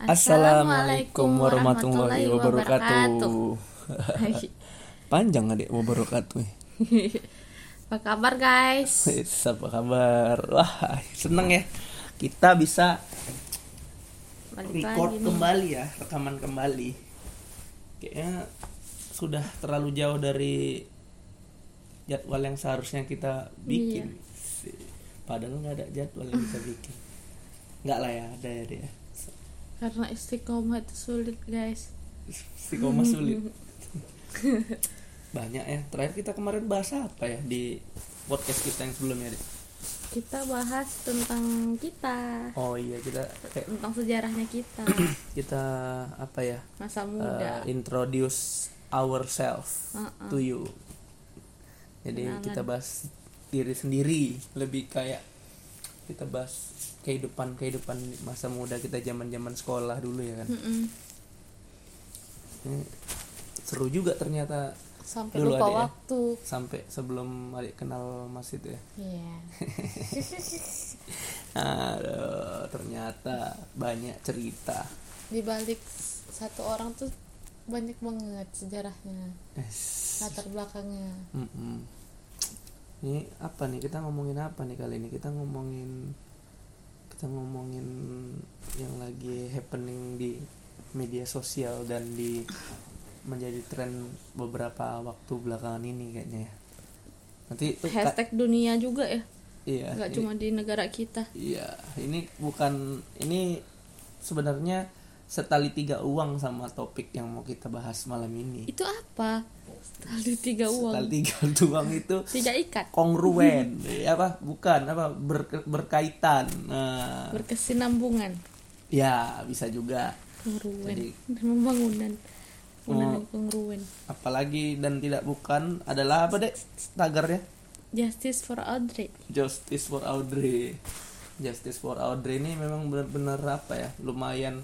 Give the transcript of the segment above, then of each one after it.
Assalamualaikum warahmatullahi wabarakatuh. Panjang adik wabarakatuh. Apa kabar guys? Wis, apa kabar? Wah, seneng ya. Kita bisa Balik record kembali ya, rekaman kembali. Kayaknya sudah terlalu jauh dari jadwal yang seharusnya kita bikin. Padahal nggak ada jadwal yang kita bikin. Nggak lah ya, ada ya dia. Karena istiqomah itu sulit guys. Istiqomah sulit. Banyak ya. Terakhir kita kemarin bahas apa ya di podcast kita yang sebelumnya, Dek? Kita bahas tentang kita, Oh iya, kita kayak tentang sejarahnya kita, kita apa ya? masa uh, muda. introduce ourselves Uh-uh. to you. Jadi Kenalan. kita bahas diri sendiri, lebih kayak kita bahas kehidupan kehidupan masa muda kita zaman zaman sekolah dulu ya kan. Ini seru juga ternyata Sampai Dulu lupa adik ya? waktu. sampai sebelum adik kenal Mas itu ya. Iya. Aduh, ternyata banyak cerita. Di balik satu orang tuh banyak banget sejarahnya, Es. latar belakangnya. Mm-mm. Ini apa nih kita ngomongin apa nih kali ini? Kita ngomongin kita ngomongin yang lagi happening di media sosial dan di menjadi tren beberapa waktu belakangan ini kayaknya ya. Nanti Hashtag dunia juga ya, iya, nggak ini- cuma di negara kita. Iya, ini bukan ini sebenarnya setali tiga uang sama topik yang mau kita bahas malam ini. Itu apa? Tali tiga uang, Setali tiga uang itu tiga ikat, kongruen, apa bukan apa ber- berkaitan. Nah, berkesinambungan, ya bisa juga. kongruen, Jadi- pembangunan, pembangunan Oh. kongruen. Apalagi dan tidak bukan adalah apa dek tagarnya? Justice for Audrey. Justice for Audrey. Justice for Audrey ini memang benar-benar apa ya? Lumayan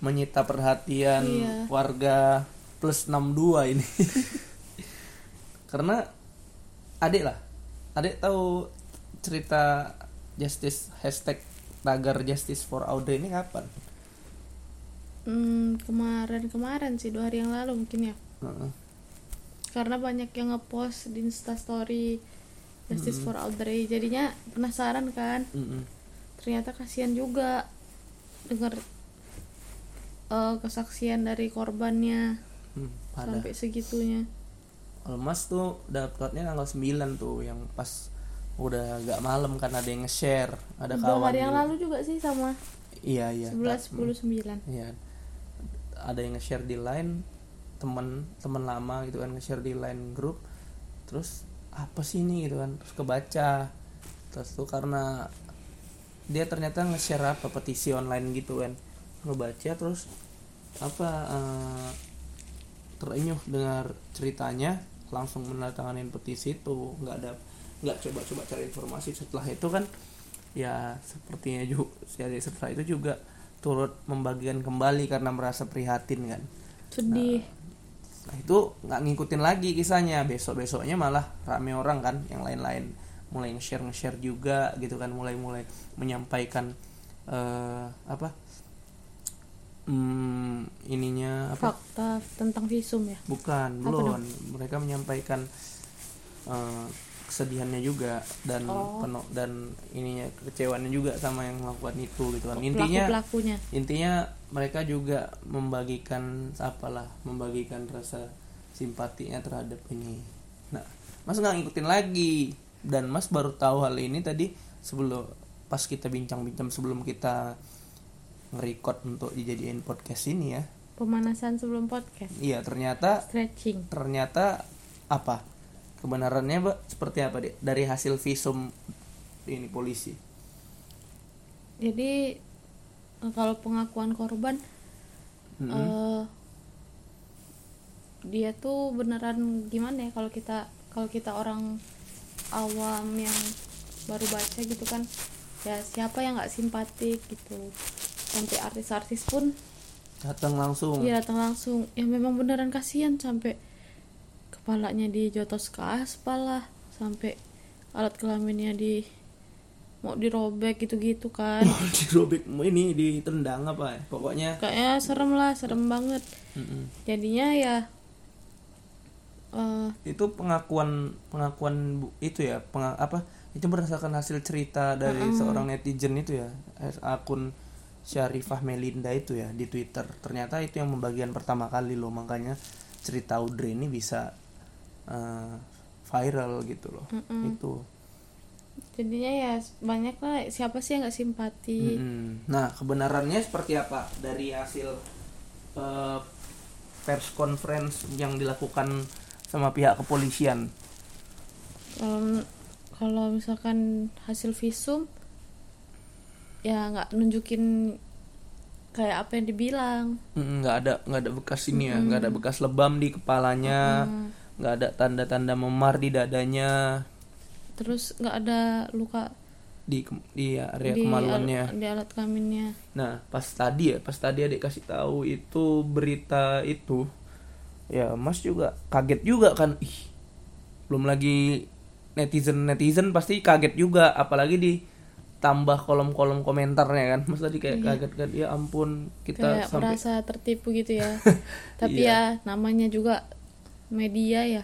menyita perhatian Iya. warga plus 62 ini. Karena adik lah. Adik tahu cerita Justice hashtag tagar Justice for Audrey ini kapan? Hmm, kemarin-kemarin sih dua hari yang lalu mungkin ya. Heeh. Karena banyak yang ngepost di Instastory Justice for Audrey. Jadinya penasaran kan. Mm-mm. Ternyata kasihan juga dengar eh, kesaksian dari korbannya Hmm, pada sampai segitunya. Almas tuh dapatnya tanggal 9 tuh yang pas udah agak malam kan ada yang nge-share, ada Dua kawan hari yang lalu juga sih sama Iya iya. 11 tak- 10 9. Iya. Ada yang nge-share di line teman teman lama gitu kan nge-share di line grup. Terus apa sih ini gitu kan? Terus kebaca. Terus tuh karena dia ternyata nge-share apa petisi online gitu kan. Ngebaca terus apa eh, terenyuh dengar ceritanya langsung menandatangani petisi itu nggak ada nggak coba-coba cari informasi. Setelah itu kan ya sepertinya juga setelah itu juga turut membagikan kembali karena merasa prihatin kan. Sedih. nah itu nggak ngikutin lagi kisahnya. Besok besoknya malah rame orang kan yang lain-lain. Mulai nge-share nge-share juga gitu kan mulai mulai menyampaikan eh, apa hmm, ininya apa Fakta tentang visum ya. bukan Apa belum mereka menyampaikan eh, kesedihannya juga dan Oh. penuh dan ininya kekecewaannya juga sama yang melakukan itu gitu kan Pelaku intinya pelakunya. intinya mereka juga membagikan apalah membagikan rasa simpatinya terhadap ini nah mas nggak ngikutin lagi dan mas baru tahu hal ini tadi sebelum pas kita bincang-bincang sebelum kita nge-record untuk dijadiin podcast ini ya Pemanasan sebelum podcast. iya ternyata Stretching. ternyata apa kebenarannya Mbak seperti apa deh dari hasil visum ini polisi Jadi eh, kalau pengakuan korban Mm-mm. eh dia tuh beneran gimana ya kalau kita kalau kita orang awam yang baru baca gitu kan ya siapa yang nggak simpatik gitu sampai artis-artis pun datang langsung. Dia datang langsung. Ya memang beneran kasihan sampai kepalanya dijotos ke aspal lah sampai alat kelaminnya di mau dirobek gitu-gitu kan. Dirobek ini ditendang apa ya? Pokoknya kayaknya serem lah serem banget. Mm-mm. jadinya ya eh, itu pengakuan pengakuan itu ya penga- apa? Itu berdasarkan hasil cerita dari seorang netizen itu ya eh, akun Syarifah Melinda itu ya di Twitter. Ternyata itu yang pembagian pertama kali loh makanya cerita Audrey ini bisa eh, viral gitu loh. Itu. Jadinya ya banyak lah siapa sih yang nggak simpati? Mm-mm. nah kebenarannya seperti apa dari hasil eh, pers conference yang dilakukan sama pihak kepolisian? Kalau kalau misalkan hasil visum ya nggak nunjukin kayak apa yang dibilang. Mm, nggak ada nggak ada bekas ini ya nggak ada bekas lebam di kepalanya nggak ada tanda-tanda memar di dadanya. Terus nggak ada luka di di area di, kemaluannya. al- di alat kelaminnya. Nah pas tadi ya pas tadi adik kasih tahu itu berita itu ya mas juga kaget juga kan. Ih belum lagi netizen netizen pasti kaget juga apalagi di tambah kolom-kolom komentarnya kan. Mas tadi kayak kaget kan ya ampun kita kayak sampai merasa tertipu gitu ya. Tapi ya namanya juga media ya.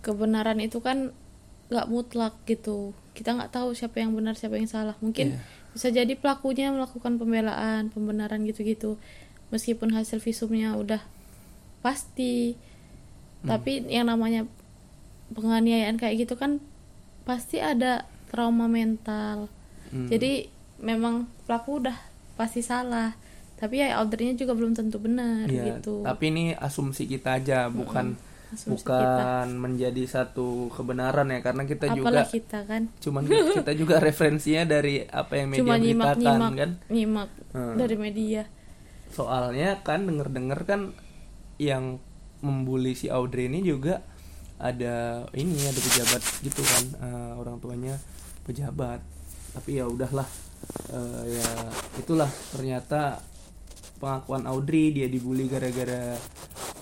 Kebenaran itu kan nggak mutlak gitu. Kita nggak tahu siapa yang benar siapa yang salah. Mungkin Iya. bisa jadi pelakunya melakukan pembelaan pembenaran gitu-gitu. Meskipun hasil visumnya udah pasti. Hmm. tapi yang namanya penganiayaan kayak gitu kan pasti ada trauma mental Hmm. jadi memang pelaku udah pasti salah. Tapi ya ordernya juga belum tentu benar Iya, gitu. tapi ini asumsi kita aja bukan Asumsi bukan menjadi satu kebenaran ya karena kita juga apalah kita kan? cuman kita juga referensinya dari apa yang media nyimak beritakan nyimak kan? nyimak Hmm. dari media. Soalnya kan denger-denger kan yang membuli si Audrey ini juga ada ini ada pejabat gitu kan eh, orang tuanya pejabat tapi ya udahlah Eh, ya itulah ternyata pengakuan Audrey dia dibully gara-gara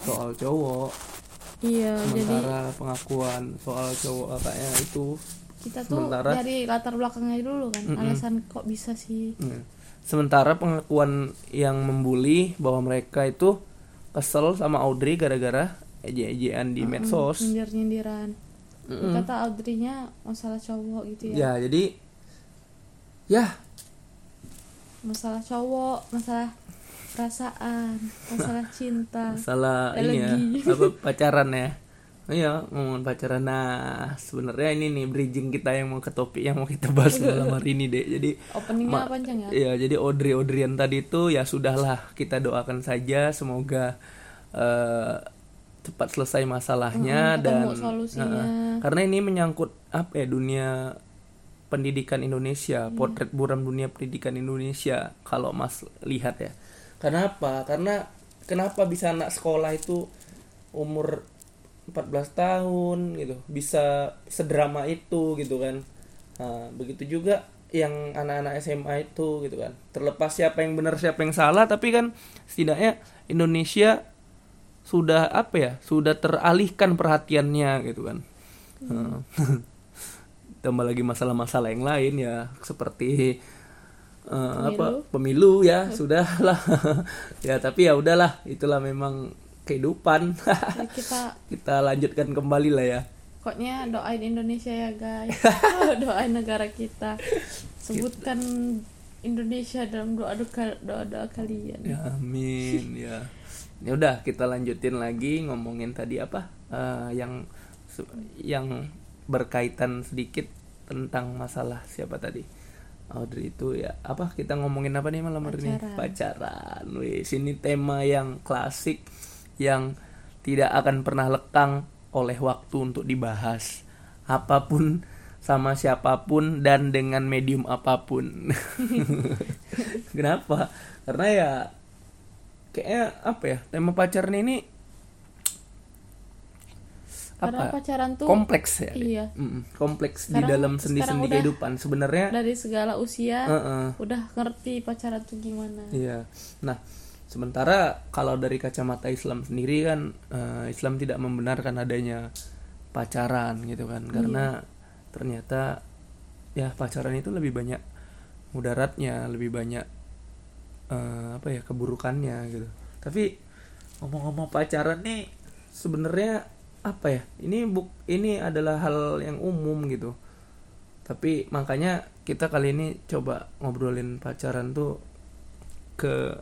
soal cowok. Iya jadi sementara pengakuan soal cowok kakaknya itu kita tuh sementara- dari latar belakangnya dulu kan alasan kok bisa sih? Hmm. Sementara pengakuan yang membuli bahwa mereka itu kesel sama Audrey gara-gara eje-ejean di medsos. nyindir nyindiran kata Audrey-nya masalah cowok gitu ya. Ya, jadi ya masalah cowok masalah perasaan masalah cinta masalah ini ya, apa pacaran ya. Oh Iya, ngomongin pacaran. Nah, sebenarnya ini nih bridging kita yang mau ke topik yang mau kita bahas malam hari ini, Dek. Jadi openingnya panjang ya Iya, jadi Audrey Audrian tadi itu ya sudahlah kita doakan saja semoga eh, cepat selesai masalahnya Mm, ketemu dan solusinya. Heeh. karena ini menyangkut apa ya dunia pendidikan. Indonesia, potret buram dunia pendidikan Indonesia kalau Mas lihat ya. Kenapa? Karena kenapa bisa anak sekolah itu umur 14 tahun gitu bisa sedrama itu gitu kan nah, begitu juga yang anak-anak SMA itu gitu kan terlepas siapa yang benar siapa yang salah tapi kan setidaknya Indonesia sudah apa ya sudah teralihkan perhatiannya gitu kan Nah, tambah lagi masalah-masalah yang lain ya seperti eh, apa pemilu. ya sudah lah ya tapi ya udahlah itulah memang kehidupan. Ya, kita kita lanjutkan kembali lah ya. Pokoknya doain Indonesia ya guys. Doain negara kita. Sebutkan Indonesia dalam doa doa doa, doa kalian. Ya amin ya. Ya udah kita lanjutin lagi ngomongin tadi apa Eh, yang yang berkaitan sedikit tentang masalah siapa tadi? Audrey itu ya apa kita ngomongin apa nih malam hari ini? Pacaran. Wih sini tema yang klasik yang tidak akan pernah lekang oleh waktu untuk dibahas. Apa pun sama siapa pun dan dengan medium apa pun. Kenapa? Karena ya kayaknya apa ya tema pacaran ini karena apa? pacaran tuh kompleks ya iya. Kompleks di Sekarang- dalam sekarang sendi-sendi kehidupan. Sebenarnya dari segala usia Heeh. udah ngerti pacaran tuh gimana. Iya. Nah, sementara kalau dari kacamata Islam sendiri kan eh, Islam tidak membenarkan adanya pacaran gitu kan. Karena ternyata ya pacaran itu lebih banyak mudaratnya lebih banyak eh, apa ya keburukannya gitu. Tapi ngomong-ngomong pacaran nih sebenarnya apa ya? Ini buk ini adalah hal yang umum gitu. Tapi makanya kita kali ini coba ngobrolin pacaran tuh ke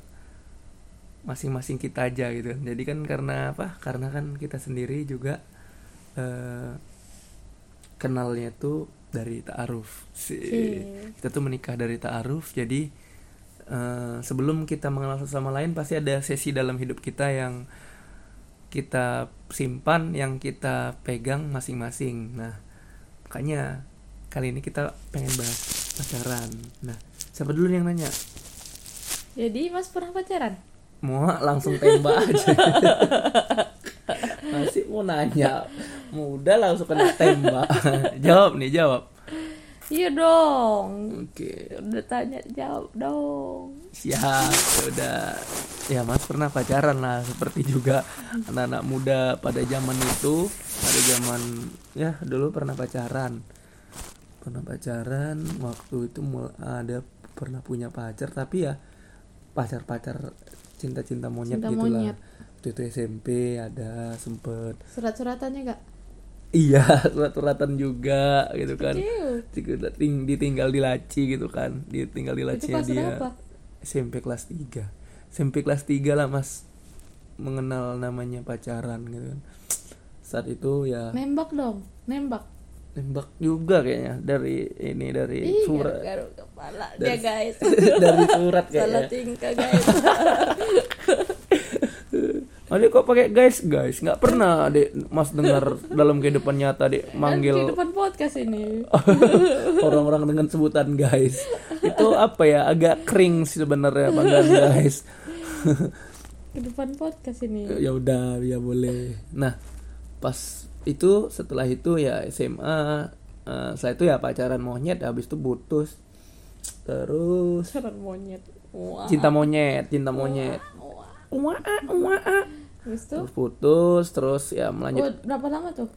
masing-masing kita aja gitu. Jadi kan karena apa? Karena kan kita sendiri juga eh, kenalnya tuh dari ta'aruf. Sih Cie. kita tuh menikah dari ta'aruf. Jadi eh, sebelum kita mengenal satu sama lain pasti ada sesi dalam hidup kita yang kita simpan yang kita pegang masing-masing. Nah makanya kali ini kita pengen bahas pacaran. Nah siapa dulu yang nanya? Jadi mas pernah pacaran? Mau langsung tembak aja. Masih mau nanya mudah langsung kena tembak. Jawab nih jawab iya dong. Oke. Udah tanya jawab dong. Siap ya udah. Ya mas pernah pacaran lah seperti juga anak-anak muda pada zaman itu. Pada zaman ya dulu pernah pacaran. Pernah pacaran waktu itu mul- ada pernah punya pacar tapi ya pacar-pacar cinta-cinta monyet Cinta gitu monyet. waktu itu SMP ada sempet. Surat-suratannya gak iya surat-suratan juga gitu kan. Kecil. Ting- ditinggal di laci gitu kan. Ditinggal di kelas dia. berapa? SMP kelas 3 SMP kelas 3 lah mas. Mengenal namanya pacaran gitu kan. Saat itu ya. Nembak dong nembak. Nembak juga kayaknya dari ini dari Ih, surat. garuk kepala Dari- dia guys. dari surat salah kayaknya tingkah guys Adik kok pakai guys? Guys nggak pernah adik. Mas dengar dalam kehidupan nyata adik kan manggil kehidupan podcast ini. orang-orang dengan sebutan guys. Itu apa ya? Agak kering sih sebenarnya panggilan guys. Kehidupan podcast ini. Ya udah ya boleh. Nah pas itu setelah itu ya SMA eh, setelah itu ya pacaran monyet habis itu putus. Terus Saran monyet. Wah. cinta monyet cinta monyet wah wah Terus tuh terus putus terus ya oh, melanjut berapa lama tuh?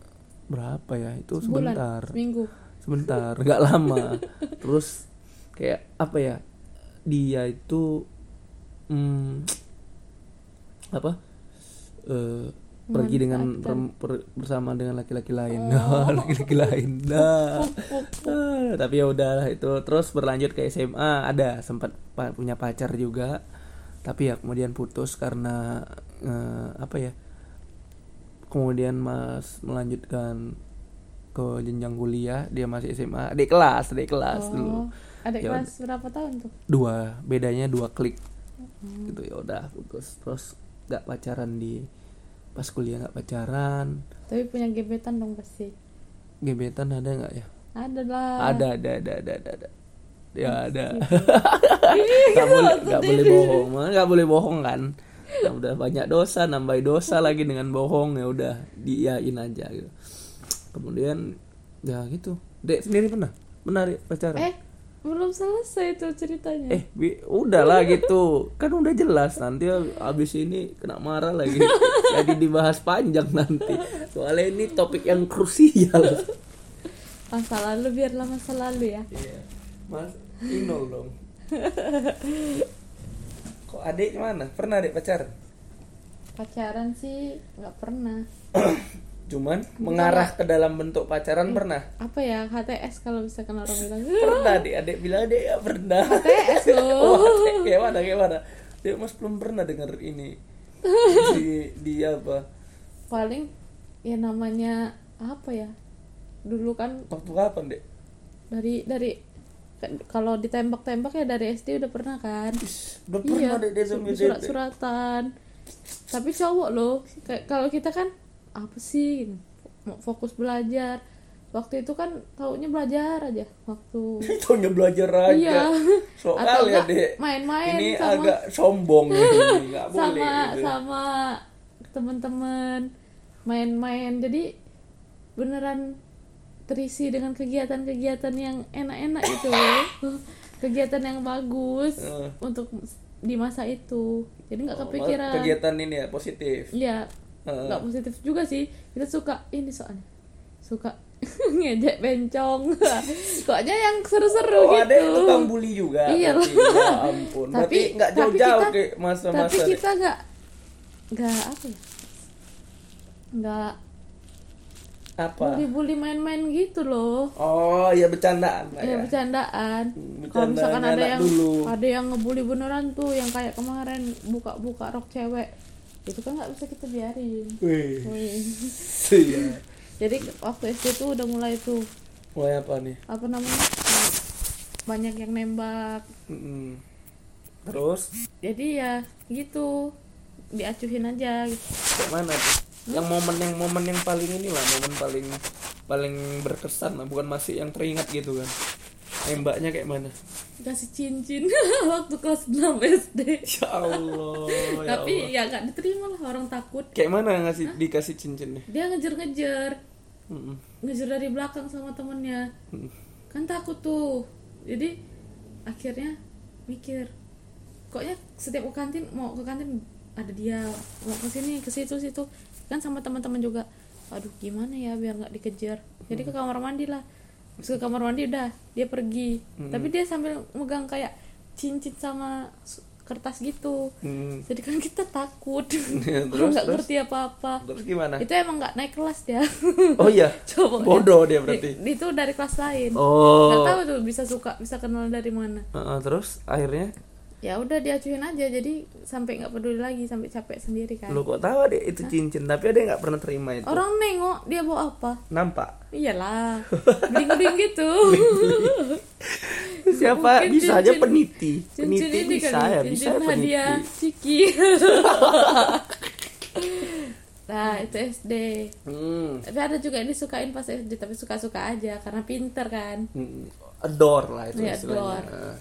Berapa ya? Itu sebulan sebentar. seminggu. Sebentar nggak lama. Terus kayak apa ya dia itu hmm, apa eh, pergi dengan per- per- bersama dengan laki-laki lain. Laki-laki lain. Nah. Ah, tapi ya udah itu. Terus berlanjut ke SMA ada sempat pa- punya pacar juga tapi ya kemudian putus karena eh, apa ya kemudian mas melanjutkan ke jenjang kuliah dia masih SMA adik kelas adik kelas dulu. oh adik Ya kelas berapa tahun tuh? Dua bedanya dua klik. Gitu ya udah putus. Terus nggak pacaran di pas kuliah nggak pacaran. Tapi punya gebetan dong pasti. Gebetan ada nggak ya? Ada lah. Ada ada ada ada ada, ada. Ya ada nggak boleh nggak boleh bohong nggak boleh bohong kan Nah, udah banyak dosa nambah dosa lagi dengan bohong ya udah diiyain aja gitu kemudian ya gitu dek sendiri pernah Dek, pacaran eh belum selesai tuh ceritanya Eh, bi- udahlah gitu. Kan udah jelas nanti abis ini kena marah lagi. Jadi dibahas panjang nanti. Soalnya ini topik yang krusial. masa lalu biarlah masa lalu ya Iya. Mas, inol dong. Kok adik mana? Pernah adik pacaran? pacaran sih nggak pernah Cuman mengarah ke dalam bentuk pacaran pernah. apa ya HTS kalau misalkan orang bilang Pernah adik, adik bilang adik ya pernah. HTS loh Oh, mana, kayak mana? Dia mas belum pernah dengar ini. Di, di apa? paling ya namanya apa ya dulu kan Waktu kapan dek? dari dari kalau ditembak-tembak ya dari SD udah pernah kan Udah pernah dia, Dek. surat-suratan tapi cowok loh kayak kalau kita kan apa sih mau fokus belajar waktu itu kan taunya belajar aja waktu Taunya belajar aja. Iya. Soal Atau ya, Dek. main-main Ini sama- agak sombong ini, nggak boleh. sama gitu. sama teman-teman main-main jadi beneran terisi dengan kegiatan-kegiatan yang enak-enak gitu kegiatan yang bagus Eh. untuk di masa itu jadi nggak Oh, kepikiran Kegiatan ini ya positif. Iya, Heeh. nggak positif juga sih. Kita suka ini soalnya, suka ngejek bencong kok aja yang seru-seru Oh, gitu ada yang tukang bully juga. Iya. Ya ampun. Tapi- nggak jauh-jauh kayak masa-masa. tapi kita nggak nggak apa ya nggak apa? bully-bully main-main gitu loh Oh, ya bercandaan ya ya. bercandaan Hmm, kalau misalkan ada yang dulu. ada yang ngebully beneran tuh yang kayak kemarin buka-buka rok cewek itu kan nggak bisa kita biarin Wih. Wih. Iya. jadi waktu SD tuh udah mulai tuh Mulai apa nih? apa namanya banyak yang nembak Mm-mm. Terus jadi ya gitu diacuhin aja gitu. kayak mana tuh? Yang momen yang momen yang paling ini lah, momen paling paling berkesan lah, bukan masih yang teringat gitu kan. Nembaknya kayak mana? kasih cincin waktu kelas 6 SD Ya Allah, ya tapi Allah. ya nggak diterima lah orang takut Kayak mana ngasih dikasih cincinnya? dia ngejar-ngejar Mm-mm. ngejar dari belakang sama temennya Mm. kan takut tuh jadi akhirnya mikir koknya setiap ke kantin mau ke kantin ada dia mau ke sini ke situ situ kan sama teman-teman juga aduh gimana ya biar nggak dikejar? Jadi ke kamar mandi lah. Terus ke kamar mandi udah dia pergi. Tapi dia sambil megang kayak cincin sama kertas gitu. Mm. jadi kan kita takut. Terus, nggak ngerti apa-apa. Terus gimana? itu emang nggak naik kelas dia. Oh iya. coba. Bodoh dia berarti. itu dari kelas lain. Nggak Oh. tahu tuh bisa suka bisa kenal dari mana. Heeh, terus akhirnya ya udah diacuhin aja jadi sampai nggak peduli lagi sampai capek sendiri kan lu kok tahu deh itu cincin tapi ada nggak pernah terima itu. orang nengok dia bawa apa Nampak. iyalah bling bling gitu Siapa Mungkin bisa aja cincin- peniti. cincin Peniti ini bisa kali ya, bisa cincin peniti. hadiah ciki nah itu SD Hmm. tapi ada juga yang disukain pas SD tapi suka-suka aja karena pinter kan Hmm, adore lah itu Iya, istilahnya adore.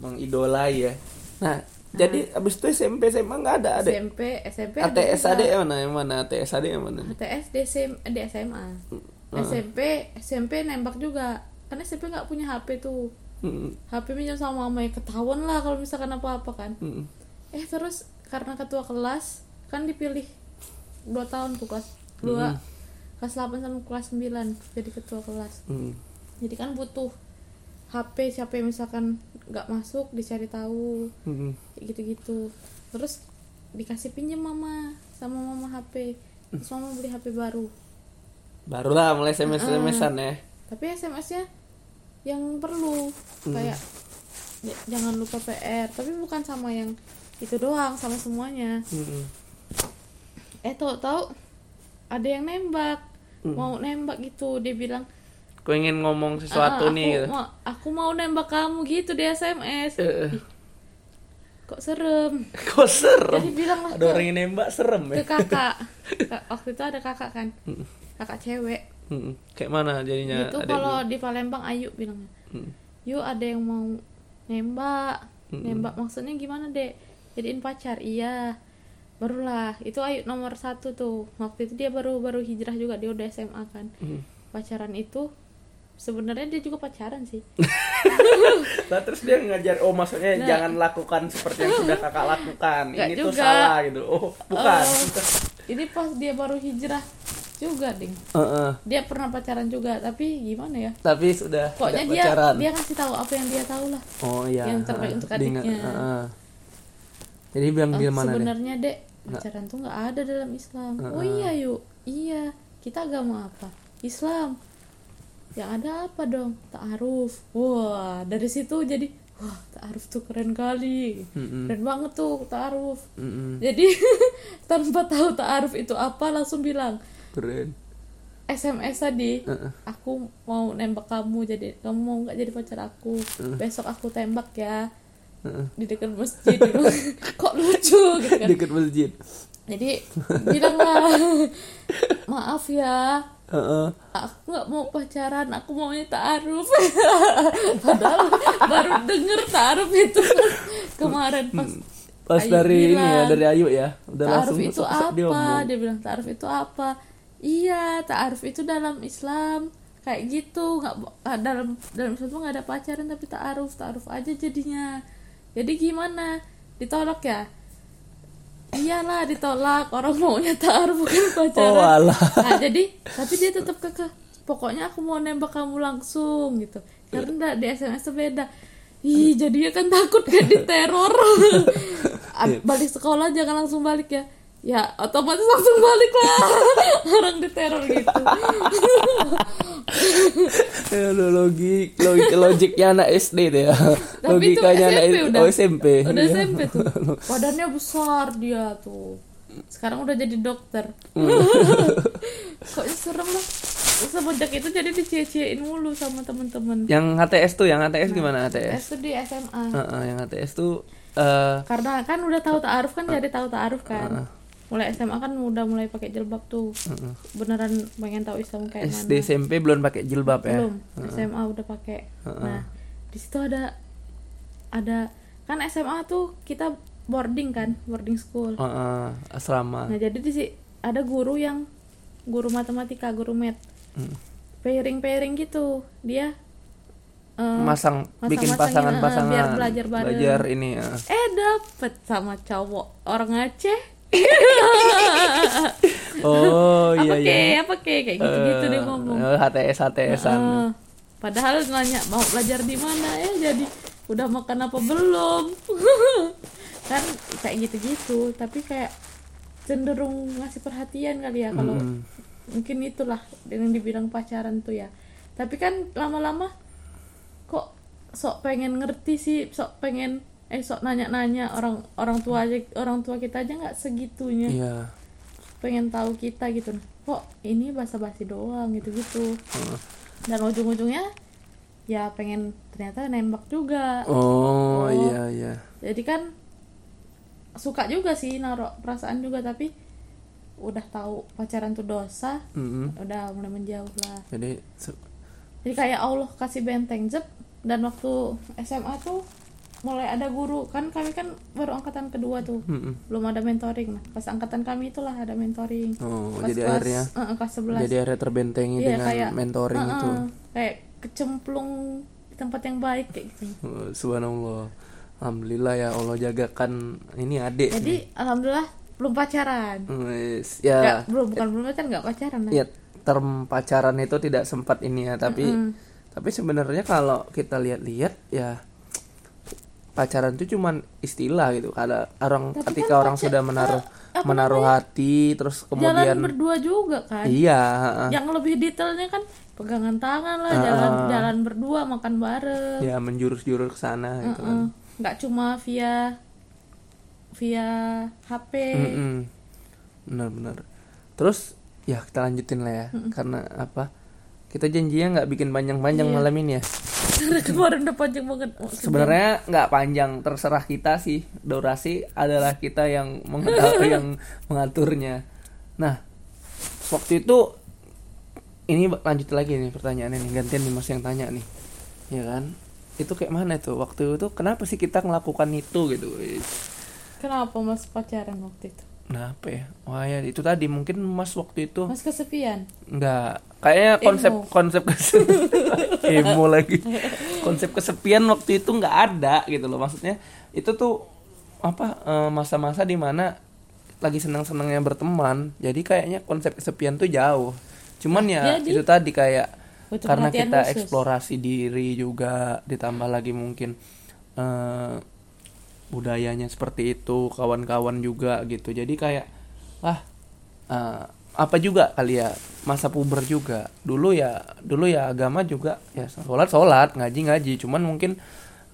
Mengidolai ya. Nah jadi abis itu SMP SMA nggak ada ada SMP SMP ada ATS ada yang mana yang mana? ATS ada yang mana? ATS di, SM, di SMA SMP SMP nembak juga. Karena SMP nggak punya HP tuh. Hmm, HP minjem sama mama ya ketahuan lah kalau misalkan apa-apa kan. Hmm, eh terus karena ketua kelas kan dipilih dua tahun tuh kelas dua kelas 8 sama kelas 9 jadi ketua kelas. Hmm. jadi kan butuh HP siapa yang misalkan nggak masuk dicari tahu. Hmm. kayak gitu-gitu. Terus dikasih pinjam mama sama mama HP terus mama beli HP baru. Barulah mulai SMS SMSan ya. Tapi SMS-nya yang perlu. Kayak "J- jangan lupa PR tapi bukan sama yang itu doang sama semuanya. Hmm. eh tau tahu ada yang nembak. Mau nembak gitu dia bilang Aku ingin ngomong sesuatu "Ah, nih aku, gitu. mau, aku mau nembak kamu gitu di SMS eh. kok serem? Kok serem? jadi bilang lah Ada orang yang nembak serem ya? ke kakak. Kak- waktu itu ada kakak kan? Kakak cewek. Kayak mana jadinya? itu kalau di Palembang Ayu bilangnya. Yuk ada yang mau nembak. Nembak maksudnya gimana dek? Jadiin pacar? Iya. Barulah itu Ayu nomor satu tuh. Waktu itu dia baru baru hijrah juga dia udah SMA kan. Pacaran itu sebenarnya dia juga pacaran sih Nah, terus dia ngajar, oh maksudnya jangan lakukan seperti yang sudah kakak lakukan. Nggak Ini tuh juga. salah gitu. Oh, bukan. Oh, ini pas dia baru hijrah juga ding Heeh. dia pernah pacaran juga tapi gimana ya Tapi sudah pokoknya dia pacaran. dia ngasih tahu apa yang dia tahu lah oh iya. yang terbaik heeh. untuk adiknya. heeh. Jadi bilang Oh, dia mana sebenarnya dek pacaran tuh nggak ada dalam Islam oh iya yuk iya kita agama apa Islam yang ada apa dong? Ta'aruf. Wah dari situ jadi wah ta'aruf tuh keren kali. Mm-mm. keren banget tuh ta'aruf. Jadi tanpa tahu ta'aruf itu apa langsung bilang Keren. SMS tadi Heeh. aku mau nembak kamu jadi kamu mau nggak jadi pacar aku? Besok aku tembak ya. Di dekat masjid kok lucu gitu kan? Dekat masjid. jadi bilanglah maaf ya Heeh. aku nggak mau pacaran aku maunya taaruf. Padahal baru denger taaruf itu pas kemarin pas Pas Ayu dari ini ya, bilang, dari Ayu ya. Udah taaruf langsung itu dia apa? ngomong. dia bilang taaruf itu apa? Iya taaruf itu dalam Islam kayak gitu. Nggak ah, dalam dalam Islam nggak ada pacaran tapi taaruf taaruf aja jadinya. Jadi gimana? Ditolak ya iyalah ditolak. Orang maunya taaruf bukan pacaran. Oh alah. nah jadi tapi dia tetap kekeh. Pokoknya aku mau nembak kamu langsung gitu. Karena di SMS beda. Ih jadinya kan takut kan diteror. Ab- balik sekolah jangan langsung balik ya. Ya otomatis langsung balik lah. Orang diteror gitu logik, logik logiknya anak SD tuh ya. Tapi Logikanya anak SMP udah. oh, SMP. udah Iya. SMP tuh badannya besar dia tuh sekarang udah jadi dokter Hmm. kok serem lah semenjak itu jadi dicie-ciein mulu sama temen-temen Yang HTS tuh, yang Nah. HTS gimana HTS? S tuh di SMA Heeh, yang HTS tuh eh karena kan udah tahu ta'aruf kan jadi tahu ta'aruf kan mulai SMA kan udah mulai pakai jilbab tuh beneran pengen tahu Islam kayak SD mana SMP belum pakai jilbab ya. belum SMA udah pakai nah di situ ada ada kan SMA tuh kita boarding kan boarding school Heeh, asrama. nah jadi di si ada guru yang guru matematika guru math Hmm. pairing pairing gitu dia eh, Masang bikin pasangan-pasangan. eh, biar belajar bareng. Belajar ini ya. eh dapet sama cowok orang Aceh Oh iya apa iya. ke apa ke kayak gitu gitu dia ngomong. Eh, HTS HTSan. Eh, padahal nanya mau belajar di mana ya? Jadi udah makan apa belum? Kan kayak gitu-gitu tapi kayak cenderung ngasih perhatian kali ya kalau mungkin itulah yang dibilang pacaran tuh ya. Tapi kan lama-lama kok sok pengen ngerti sih sok pengen eh sok nanya-nanya orang orang tua aja orang tua kita aja nggak segitunya. Iya. pengen tahu kita gitu. Kok ini basa-basi doang gitu-gitu. Dan ujung-ujungnya ya pengen ternyata nembak juga. Oh, iya iya. jadi kan suka juga sih naruh perasaan juga. Tapi udah tahu pacaran tuh dosa Mm-mm. udah mulai menjauh lah. Jadi jadi kayak Allah kasih benteng jep. Dan waktu SMA tuh mulai ada guru. Kan kami kan baru angkatan kedua tuh. Mm-mm. belum ada mentoring. Nah pas angkatan kami itulah ada mentoring. Oh, Pas jadi kelas- akhirnya kelas 11 jadi akhirnya terbentengi Iya, dengan kayak, mentoring eh, itu. eh, kayak kecemplung di tempat yang baik kayak gitu. Oh, Subhanallah. Alhamdulillah ya Allah jagakan ini adik. jadi alhamdulillah belum pacaran. Nggak, ya, belum bukan belum pacaran nggak pacaran lah. Ya term pacaran itu tidak sempat ini ya, tapi tapi sebenarnya kalau kita lihat-lihat ya pacaran itu cuman istilah gitu. Ada orang Tapi ketika kan orang pacar- sudah menaruh apa menaruh hati terus jalan kemudian berdua juga kan iya, yang lebih detailnya kan pegangan tangan lah Ah. jalan jalan berdua makan bareng ya menjurus-jurus ke sana gitu kan. Nggak cuma via via HP Mm-mm. Benar-benar. Terus ya kita lanjutin lah ya, karena apa? Kita janjinya nggak bikin panjang-panjang Iya. malam ini ya. karena kemarin udah panjang banget Sebenarnya nggak panjang, terserah kita sih. Durasi adalah kita yang mengatur, yang mengaturnya. Nah, waktu itu ini lanjut lagi nih pertanyaannya nih, gantian nih Mas yang tanya nih. Ya kan? Itu kayak mana tuh? Waktu itu kenapa sih kita ngelakukan itu gitu? kenapa mas pacaran waktu itu Kenapa ya? Wah ya itu tadi mungkin Mas waktu itu mas kesepian Enggak, kayaknya konsep Emo. konsep kesepian emo lagi. Konsep kesepian waktu itu nggak ada gitu loh. Maksudnya itu tuh apa eh, masa-masa di mana lagi senang-senangnya berteman. Jadi kayaknya konsep kesepian tuh jauh. Cuman ya jadi- itu tadi kayak Butuh karena kita khusus. eksplorasi diri juga ditambah lagi mungkin eh, budayanya seperti itu kawan-kawan juga gitu jadi kayak ah eh, apa juga kali ya masa puber juga. Dulu ya dulu ya agama juga ya sholat sholat ngaji ngaji. Cuman mungkin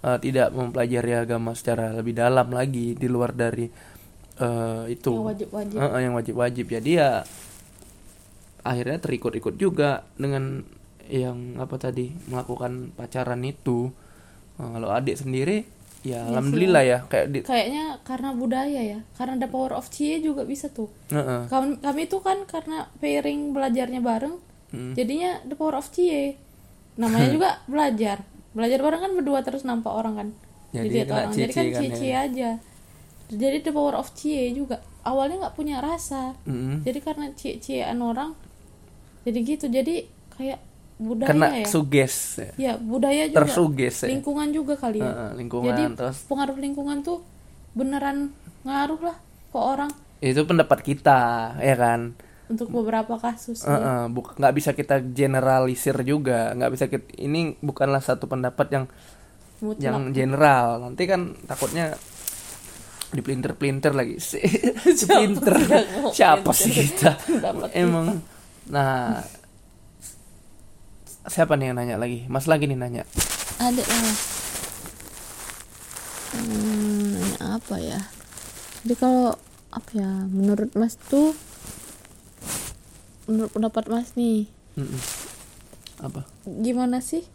eh, tidak mempelajari agama secara lebih dalam lagi di luar dari eh, itu. Yang wajib-wajib. Heeh, yang wajib-wajib. Jadi ya akhirnya terikut-ikut juga dengan yang apa tadi melakukan pacaran itu. Nah, kalau adik sendiri ya alhamdulillah ya kayak di kayaknya karena budaya ya karena ada power of cie juga bisa tuh. Heeh. kami, kami tuh kan karena pairing belajarnya bareng Hmm. jadinya the power of cie. Namanya juga belajar. Belajar bareng kan berdua terus nampak orang kan. Jadi dilihat kena orang. Jadi kan cie-cie kan cie-cie aja. Jadi the power of cie juga. Awalnya nggak punya rasa. Mm-mm. jadi karena cie-ciean orang jadi gitu. Jadi kayak budaya kena ya? suges. Ya. ya budaya juga. Tersuges ya. Lingkungan juga kali ya. Heeh, lingkungan jadi terus? pengaruh lingkungan tuh beneran ngaruh lah ke orang. Itu pendapat kita ya kan? Untuk beberapa kasus ya. eh, buk- nggak bisa kita generalisir juga. Nggak bisa kita ini bukanlah satu pendapat yang Mutlak. yang general. Nanti kan takutnya dipelintir-pelintir lagi. Si pelintir yang mau siapa pelintir? sih kita. Emang. Nah siapa nih yang nanya lagi? Mas lagi nih nanya. Ada lah. Hmm, nanya apa ya? Jadi kalau apa ya menurut mas tuh menurut pendapat mas nih Mm-mm. apa? gimana sih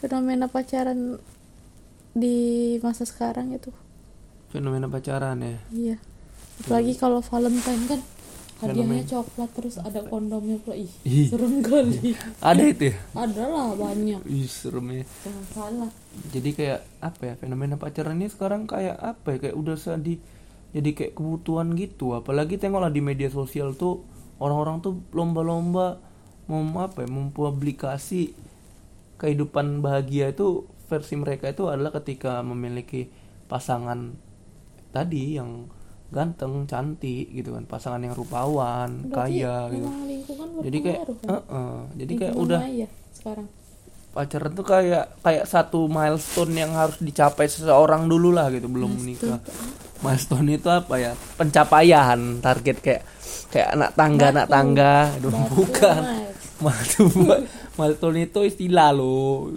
fenomena pacaran di masa sekarang itu? Fenomena pacaran ya? Iya. Apalagi kalau Valentine kan hadiahnya coklat terus ada kondomnya pula. Ih Ih. serem kali. Ada itu ya? Ada lah banyak. Ih, serem ya. Jangan salah. Jadi kayak apa ya fenomena pacaran ini sekarang kayak apa ya? Kayak udah di jadi kayak kebutuhan gitu. Apalagi tengoklah di media sosial tuh orang-orang tuh lomba-lomba mau apa ya mempublikasi kehidupan bahagia itu versi mereka itu adalah ketika memiliki pasangan tadi yang ganteng cantik gitu kan. Pasangan yang rupawan Berarti kaya gitu. jadi kayak kan? eh-eh. jadi kayak udah maya sekarang. pacaran tuh kayak kayak satu milestone yang harus dicapai seseorang dulu lah gitu belum menikah milestone itu apa ya? Pencapaian target kayak kayak anak tangga anak tangga. Aduh, Batu, bukan. Milestone milestone itu istilah loh.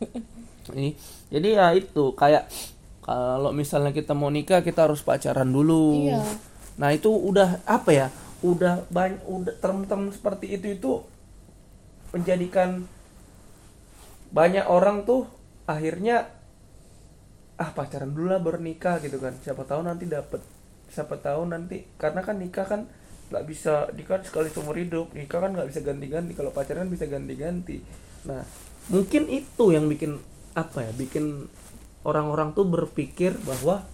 Ini jadi ya itu kayak kalau misalnya kita mau nikah kita harus pacaran dulu. Iya. nah itu udah apa ya udah banyak udah term-term seperti itu itu menjadikan banyak orang tuh akhirnya ah pacaran dulu lah baru nikah gitu kan. Siapa tahu nanti dapet siapa tahu nanti karena kan nikah kan nggak bisa nikah sekali seumur hidup. Nikah kan nggak bisa ganti-ganti. Kalau pacaran bisa ganti-ganti. Nah mungkin itu yang bikin apa ya bikin orang-orang tuh berpikir bahwa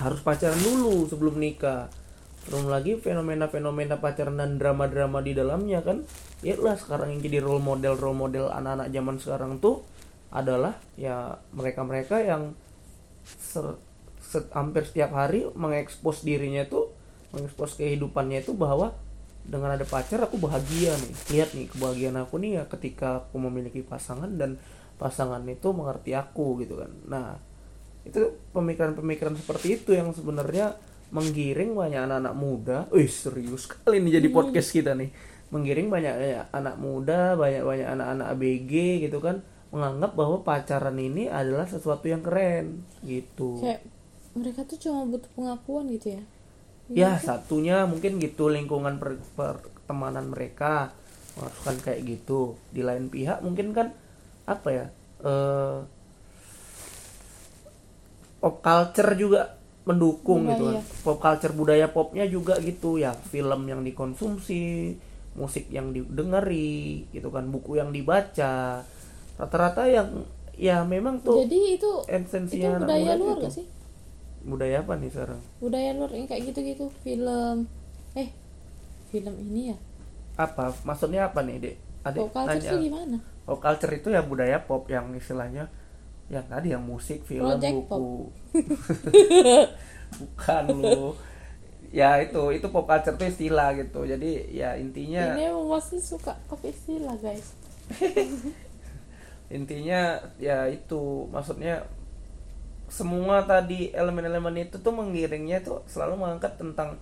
harus pacaran dulu sebelum nikah. Belum lagi fenomena-fenomena pacaran dan drama-drama di dalamnya kan. Ya lah sekarang yang jadi role model role model anak-anak zaman sekarang tuh adalah ya mereka-mereka yang ser- se- hampir setiap hari mengekspos dirinya tuh mengekspos kehidupannya itu bahwa dengan ada pacar aku bahagia nih. Lihat nih kebahagiaan aku nih ya ketika aku memiliki pasangan dan pasangan itu mengerti aku gitu kan. Nah itu pemikiran-pemikiran seperti itu yang sebenarnya menggiring banyak anak-anak muda. Wih serius sekali nih jadi podcast kita nih. Menggiring banyak eh, anak muda banyak banyak anak-anak ABG gitu kan. Menganggap bahwa pacaran ini adalah sesuatu yang keren gitu. Kayak mereka tuh cuma butuh pengakuan gitu ya? Ya satunya mungkin gitu lingkungan per- pertemanan mereka. Mengasuhkan kayak gitu. Di lain pihak mungkin kan apa ya eh pop culture juga mendukung gitu kan. Budaya. pop culture budaya popnya juga gitu ya film yang dikonsumsi musik yang didengari gitu kan buku yang dibaca. Rata-rata yang ya memang tuh jadi itu esensi itu anak budaya luar itu. gak sih? Budaya apa nih sekarang? Budaya luar yang kayak gitu-gitu film. Eh film ini ya? Apa? Maksudnya apa nih dek? Adik pop culture tuh gimana pop culture itu ya budaya pop yang istilahnya yang tadi yang musik film Project buku. bukan lo ya itu itu pop culture itu istilah gitu. Jadi ya intinya ini emang masih suka pakai istilah guys. Intinya ya itu maksudnya semua tadi elemen-elemen itu tuh mengiringnya tuh selalu mengangkat tentang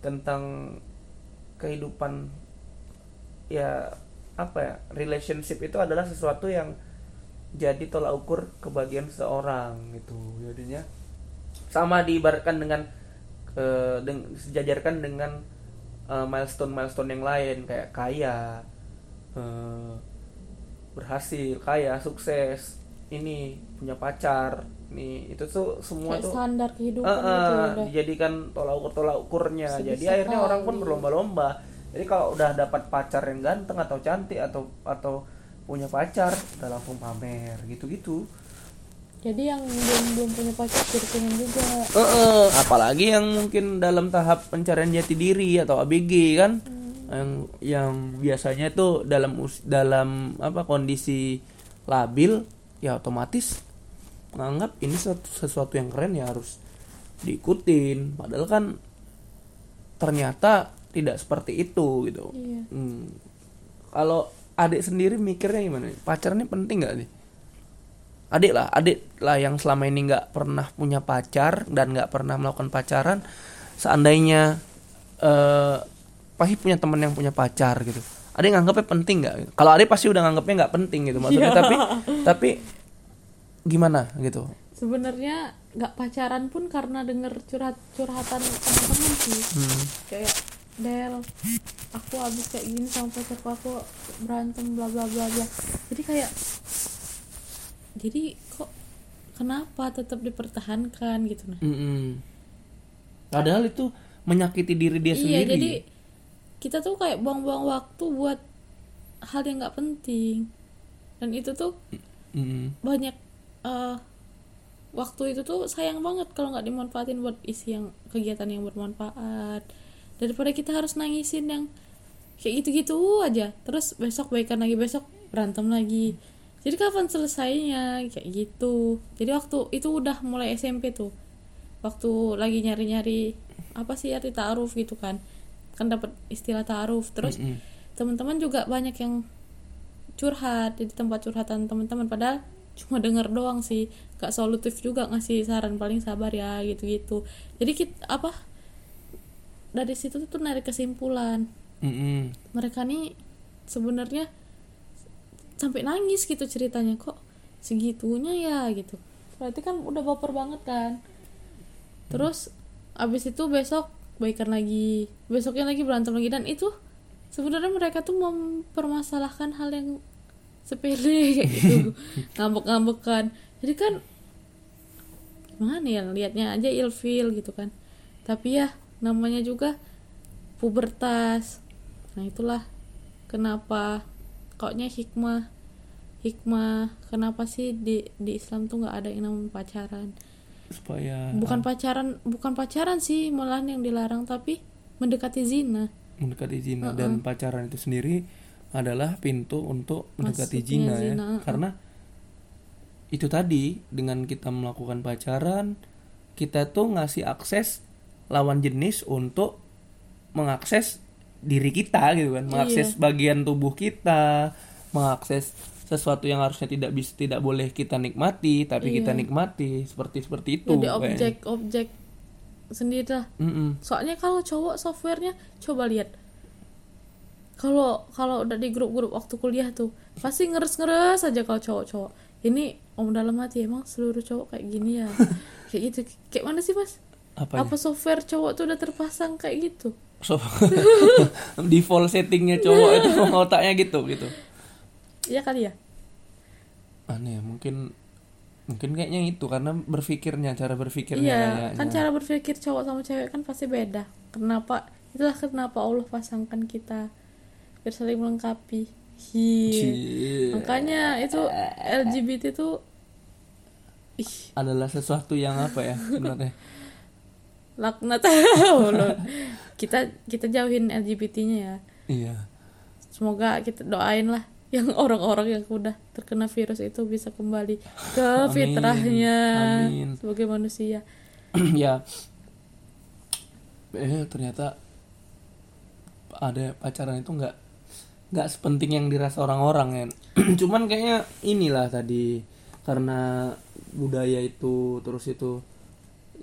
tentang kehidupan ya apa ya relationship itu adalah sesuatu yang jadi tolak ukur kebahagiaan seseorang gitu. Jadinya sama diibaratkan dengan eh, deng- sejajarkan dengan milestone milestone yang lain kayak kaya eh, berhasil kaya sukses ini punya pacar nih itu tuh semua kayak tuh standar kehidupan Eh, eh, gitu udah dijadikan tolak ukur tolak ukurnya jadi akhirnya orang pun berlomba-lomba jadi kalau udah dapat pacar yang ganteng atau cantik atau atau punya pacar udah langsung pamer gitu-gitu. Jadi yang belum belum punya pacar pengen juga. Eh, eh, apalagi yang mungkin dalam tahap pencarian jati diri atau ABG kan? Yang yang biasanya tuh dalam us- dalam apa kondisi labil ya otomatis menganggap ini sesuatu, sesuatu yang keren ya harus diikutin. Padahal kan ternyata tidak seperti itu gitu iya Hmm. Kalau adik sendiri mikirnya gimana? ini penting nggak nih? Adik lah, adik lah yang selama ini nggak pernah punya pacar dan nggak pernah melakukan pacaran. Seandainya eh pasti punya temen yang punya pacar gitu. Adik nganggapnya penting nggak? Kalau adik pasti udah nganggapnya nggak penting gitu maksudnya. Iya. Tapi tapi gimana gitu? sebenarnya nggak pacaran pun karena denger curhat curhatan teman-teman sih Hmm. kayak Del aku habis kayak gini sama pacarku aku berantem bla bla bla bla jadi kayak jadi kok kenapa tetap dipertahankan gitu nah Mm-mm. Padahal itu menyakiti diri dia iya sendiri. jadi kita tuh kayak buang-buang waktu buat hal yang nggak penting dan itu tuh Mm-mm. banyak eh, waktu itu tuh sayang banget kalau nggak dimanfaatin buat isi yang kegiatan yang bermanfaat daripada kita harus nangisin yang kayak gitu-gitu aja. Terus besok baikan lagi besok berantem lagi. Jadi kapan selesainya? Kayak gitu. Jadi waktu itu udah mulai SMP tuh. Waktu lagi nyari-nyari apa sih arti ta'aruf gitu kan. Kan dapat istilah ta'aruf. Terus teman-teman juga banyak yang curhat. Di tempat curhatan teman-teman. Padahal cuma denger doang sih. Gak solutif juga ngasih saran. Paling sabar ya gitu-gitu. Jadi kita apa dari situ tuh narik kesimpulan. Mm-mm. mereka nih sebenarnya sampai nangis gitu ceritanya kok segitunya ya? gitu. Berarti kan udah baper banget kan. Terus abis itu besok baikan lagi besoknya lagi berantem lagi. Dan itu sebenarnya mereka tuh mempermasalahkan hal yang sepele kayak gitu. Ngambek-ngambekan. Jadi kan gimana ya liatnya aja ilfil gitu kan. Tapi ya namanya juga pubertas. Nah itulah kenapa koknya hikmah. Hikmah kenapa sih di di Islam tuh nggak ada yang namanya pacaran? Supaya bukan pacaran bukan pacaran sih malahan yang dilarang tapi mendekati zina. Mendekati zina. Dan pacaran itu sendiri adalah pintu untuk mendekati Masuknya zina, ya. zina, uh-uh. karena itu tadi dengan kita melakukan pacaran kita tuh ngasih akses lawan jenis untuk mengakses diri kita gitu kan. Mengakses bagian tubuh kita mengakses sesuatu yang harusnya tidak bisa tidak boleh kita nikmati tapi kita nikmati seperti seperti itu jadi kayaknya. objek-objek sendiri lah. Mm-mm. soalnya kalau cowok softwarenya coba lihat. Kalau kalau udah di grup-grup waktu kuliah tuh pasti ngeres-ngeres aja kalau cowok-cowok ini om dalam hati emang seluruh cowok kayak gini ya? Kayak gitu. Kayak mana sih mas Apanya? apa software cowok tuh udah terpasang kayak gitu So, default settingnya cowok itu otaknya gitu gitu. Iya kali ya Aneh mungkin mungkin kayaknya itu karena berpikirnya cara berpikirnya iya kayaknya. kan cara berpikir cowok sama cewek kan pasti beda kenapa itulah kenapa Allah pasangkan kita biar saling melengkapi Hi. Makanya itu LGBT tuh ih adalah sesuatu yang apa ya sebenarnya laknat. Kita kita jauhin LGBT-nya ya. Iya. Semoga kita doain lah yang orang-orang yang udah terkena virus itu bisa kembali ke Amin. fitrahnya Amin. sebagai manusia. Ya. Eh ternyata ada pacaran itu nggak nggak sepenting yang dirasa orang-orang ya cuman kayaknya inilah tadi karena budaya itu terus itu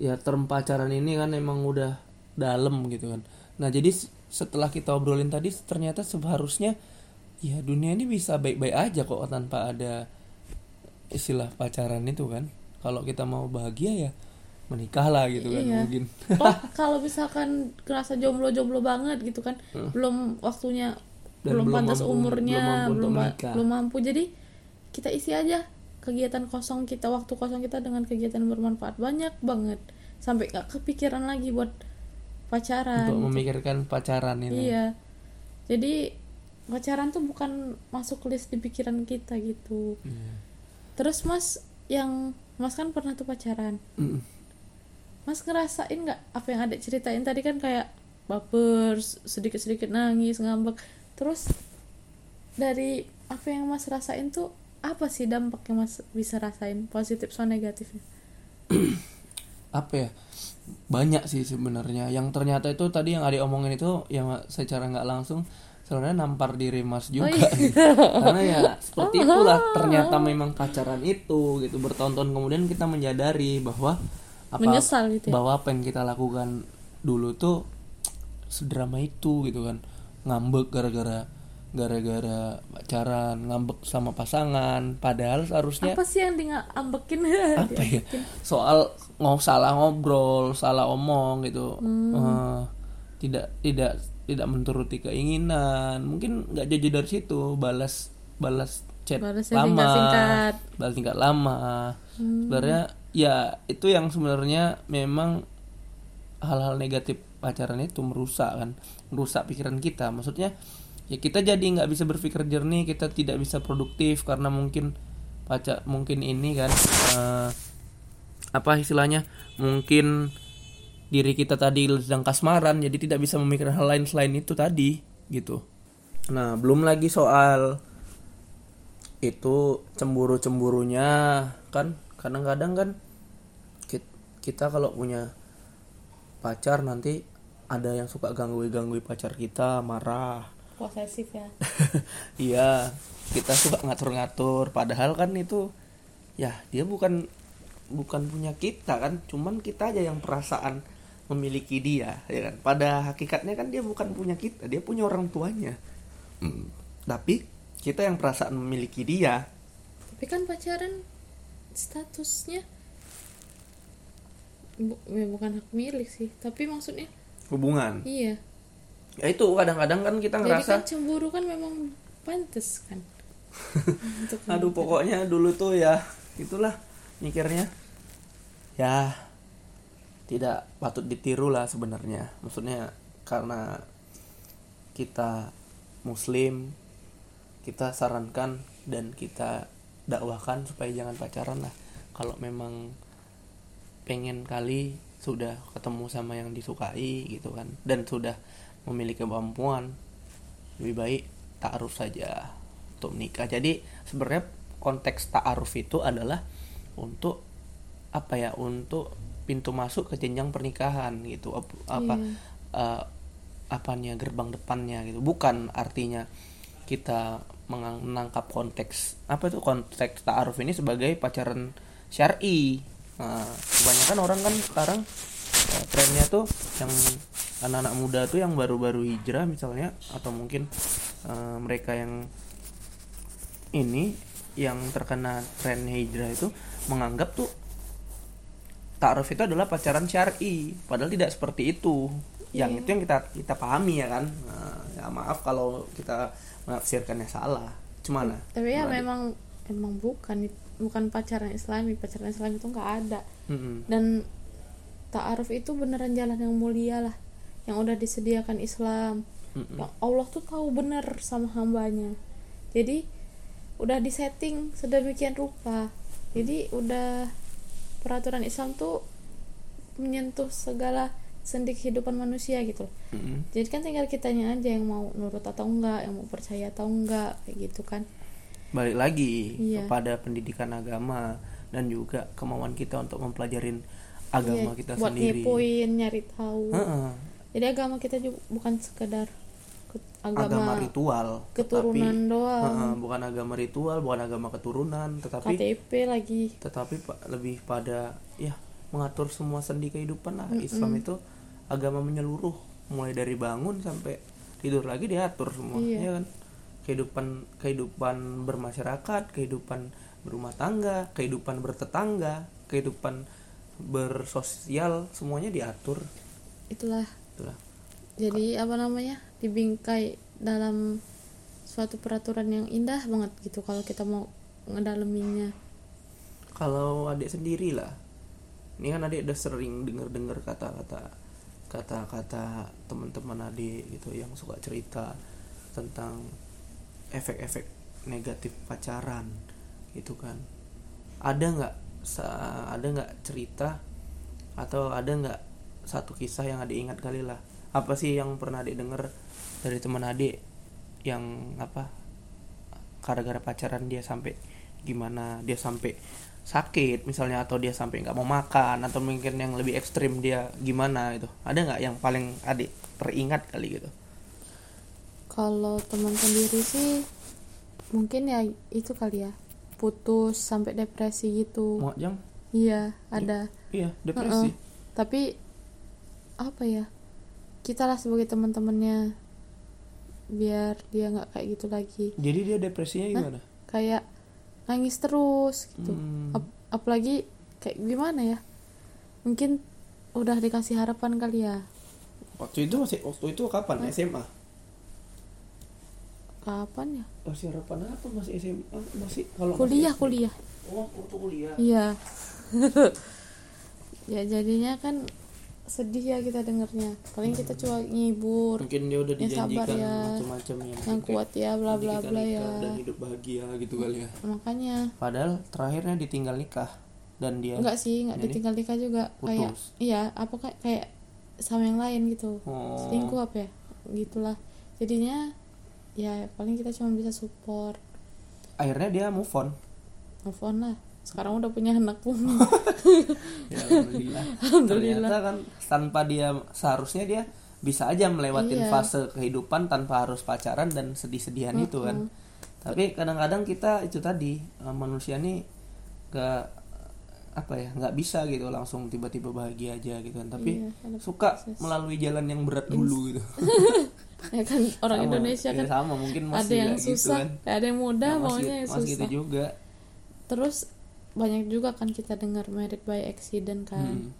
ya term pacaran ini kan emang udah dalam gitu kan. Nah jadi setelah kita obrolin tadi ternyata seharusnya ya dunia ini bisa baik-baik aja kok tanpa ada istilah pacaran itu kan. Kalau kita mau bahagia ya menikah lah gitu kan Iya. mungkin. Oh kalau misalkan kerasa jomblo-jomblo banget gitu kan belum waktunya Dan belum belum pantas mampu- umurnya belum mampu belum belum mampu. Jadi kita isi aja kegiatan kosong kita waktu kosong kita dengan kegiatan bermanfaat banyak banget sampai nggak kepikiran lagi buat pacaran untuk memikirkan pacaran ini iya jadi pacaran tuh bukan masuk list di pikiran kita gitu Iya. terus mas yang mas kan pernah tuh pacaran Mm. Mas ngerasain nggak apa yang ada ceritain tadi kan kayak baper, sedikit sedikit nangis, ngambek. Terus dari apa yang Mas rasain tuh apa sih dampak yang Mas bisa rasain positif sama negatifnya? apa ya banyak sih sebenarnya. Yang ternyata itu tadi yang adik omongin itu yang secara nggak langsung sebenarnya nampar diri mas juga. gitu. karena ya seperti itulah ternyata memang pacaran itu gitu. Bertonton kemudian kita menyadari bahwa apa Menyesal gitu ya? bahwa apa yang kita lakukan dulu tuh sedrama itu gitu kan. Ngambek gara-gara gara-gara pacaran ngambek sama pasangan padahal seharusnya apa sih yang di ambekin? Apa ya? Soal nggak salah ngobrol salah omong gitu. Hmm. Eh, tidak tidak tidak menuruti keinginan. Mungkin nggak jadi dari situ balas balas chat Balasnya lama. singkat-singkat. balas singkat lama. Hmm. sebenarnya ya itu yang sebenarnya memang hal-hal negatif pacaran itu merusak kan merusak pikiran kita. Maksudnya ya kita jadi nggak bisa berpikir jernih kita tidak bisa produktif karena mungkin pacar mungkin ini kan eh, apa istilahnya mungkin diri kita tadi sedang kasmaran jadi tidak bisa memikirkan hal lain selain itu tadi gitu. Nah belum lagi soal itu cemburu cemburunya kan? Kadang-kadang kan kit- kita kalau punya pacar nanti ada yang suka ganggu ganggu pacar kita marah posesif ya. Iya kita suka ngatur-ngatur. Padahal kan itu ya dia bukan bukan punya kita kan. Cuman kita aja yang perasaan memiliki dia ya kan? Pada hakikatnya kan dia bukan punya kita dia punya orang tuanya. Hmm. tapi kita yang perasaan memiliki dia. Tapi kan pacaran statusnya bu- ya bukan hak milik sih. Tapi maksudnya hubungan? Iya ya itu kadang-kadang kan kita jadi ngerasa kan cemburu kan memang pantas kan. Aduh pokoknya dulu tuh ya itulah mikirnya. Ya tidak patut ditiru lah sebenarnya. Maksudnya karena kita muslim kita sarankan dan kita dakwahkan supaya jangan pacaran lah. Kalau memang pengen kali sudah ketemu sama yang disukai gitu kan. Dan sudah memiliki kemampuan lebih baik ta'aruf saja untuk menikah. Jadi sebenarnya konteks ta'aruf itu adalah untuk apa ya untuk pintu masuk ke jenjang pernikahan gitu. Ap- apa eh, apanya gerbang depannya gitu. Bukan artinya kita menangkap konteks apa itu konteks ta'aruf ini sebagai pacaran syar'i. Nah, kebanyakan orang kan sekarang eh, trennya tuh yang anak-anak muda tuh yang baru-baru hijrah misalnya atau mungkin eh, mereka yang ini yang terkena tren hijrah itu menganggap tuh ta'aruf itu adalah pacaran syar'i. Padahal tidak seperti itu. Yang itu yang kita kita pahami ya kan? Nah, ya maaf kalau kita menafsirkannya salah. Cuma tapi ya memang emang bukan. Bukan pacaran islami. Pacaran islami itu nggak ada. Dan ta'aruf itu beneran jalan yang mulia lah yang udah disediakan Islam. Yang Allah tuh tahu bener sama hambanya. Jadi udah disetting sedemikian rupa. Jadi udah peraturan Islam tuh menyentuh segala sendi kehidupan manusia gitu loh. jadi kan tinggal kitanya aja yang mau nurut atau enggak yang mau percaya atau enggak kayak gitu kan. Balik lagi Iya. kepada pendidikan agama dan juga kemauan kita untuk mempelajarin agama Iya, kita buat sendiri. ngepoin nyari tahu. Heeh. Jadi agama kita juga bukan sekedar ke- agama, agama ritual keturunan tetapi- doang. Bukan agama ritual bukan agama keturunan tetapi KTP lagi. tetapi lebih pada ya mengatur semua sendi kehidupan lah. Islam itu agama menyeluruh. Mulai dari bangun sampai tidur lagi diatur semua Iya. ya kan? Kehidupan kehidupan bermasyarakat kehidupan berumah tangga kehidupan bertetangga kehidupan bersosial semuanya diatur. Itulah itulah jadi apa namanya dibingkai dalam suatu peraturan yang indah banget gitu kalau kita mau ngedaleminya kalau adik sendiri lah ini kan adik udah sering denger dengar kata-kata kata-kata teman-teman adik gitu yang suka cerita tentang efek-efek negatif pacaran gitu kan. Ada nggak ada nggak cerita atau ada nggak satu kisah yang adik ingat kali lah. Apa sih yang pernah adik denger dari teman adik yang apa gara-gara pacaran dia sampai gimana dia sampai sakit misalnya atau dia sampai nggak mau makan atau mungkin yang lebih ekstrim dia gimana itu ada nggak yang paling adik teringat kali gitu? Kalau teman sendiri sih mungkin ya itu kali ya. Putus sampai depresi gitu. Mau jam iya ada. iya depresi. Heeh. tapi apa ya kita lah sebagai teman-temannya biar dia nggak kayak gitu lagi. Jadi dia depresinya gimana? Kayak nangis terus gitu. Hmm. Ap- apalagi kayak gimana ya mungkin udah dikasih harapan kali ya. Waktu itu masih waktu itu kapan? SMA kapan ya? Masih harapan apa? Masih SMA masih kalau masih kuliah SD? kuliah. Oh waktu kuliah. Iya. Ya jadinya kan sedih ya kita dengernya. Paling kita cuma ngibur mungkin dia udah Ya, sabar dijanjikan ya. macam-macam ya yang Kayak kuat ya bla bla bla ya. dan hidup bahagia gitu kali ya. Makanya. Padahal terakhirnya ditinggal nikah dan dia enggak sih enggak ditinggal nikah juga. Kayak putus. iya apa kayak kayak sama yang lain gitu. Oh. selingkuh apa ya? Gitulah. Jadinya ya paling kita cuma bisa support. Akhirnya dia move on. Move on lah sekarang udah punya anak pun ya, alhamdulillah. Alhamdulillah. ternyata kan tanpa dia seharusnya dia bisa aja melewatin Iya. fase kehidupan tanpa harus pacaran dan sedih-sedihan itu kan tapi kadang-kadang kita itu tadi eh, manusia nih gak apa ya nggak bisa gitu langsung tiba-tiba bahagia aja gitu kan tapi Iya, suka proses. melalui jalan yang berat dulu gitu ya kan orang Sama, Indonesia ya kan sama mungkin masih ada yang gitu susah kan. ada yang mudah Nah, maunya yang masih susah gitu juga terus banyak juga kan kita dengar married by accident kan. Hmm.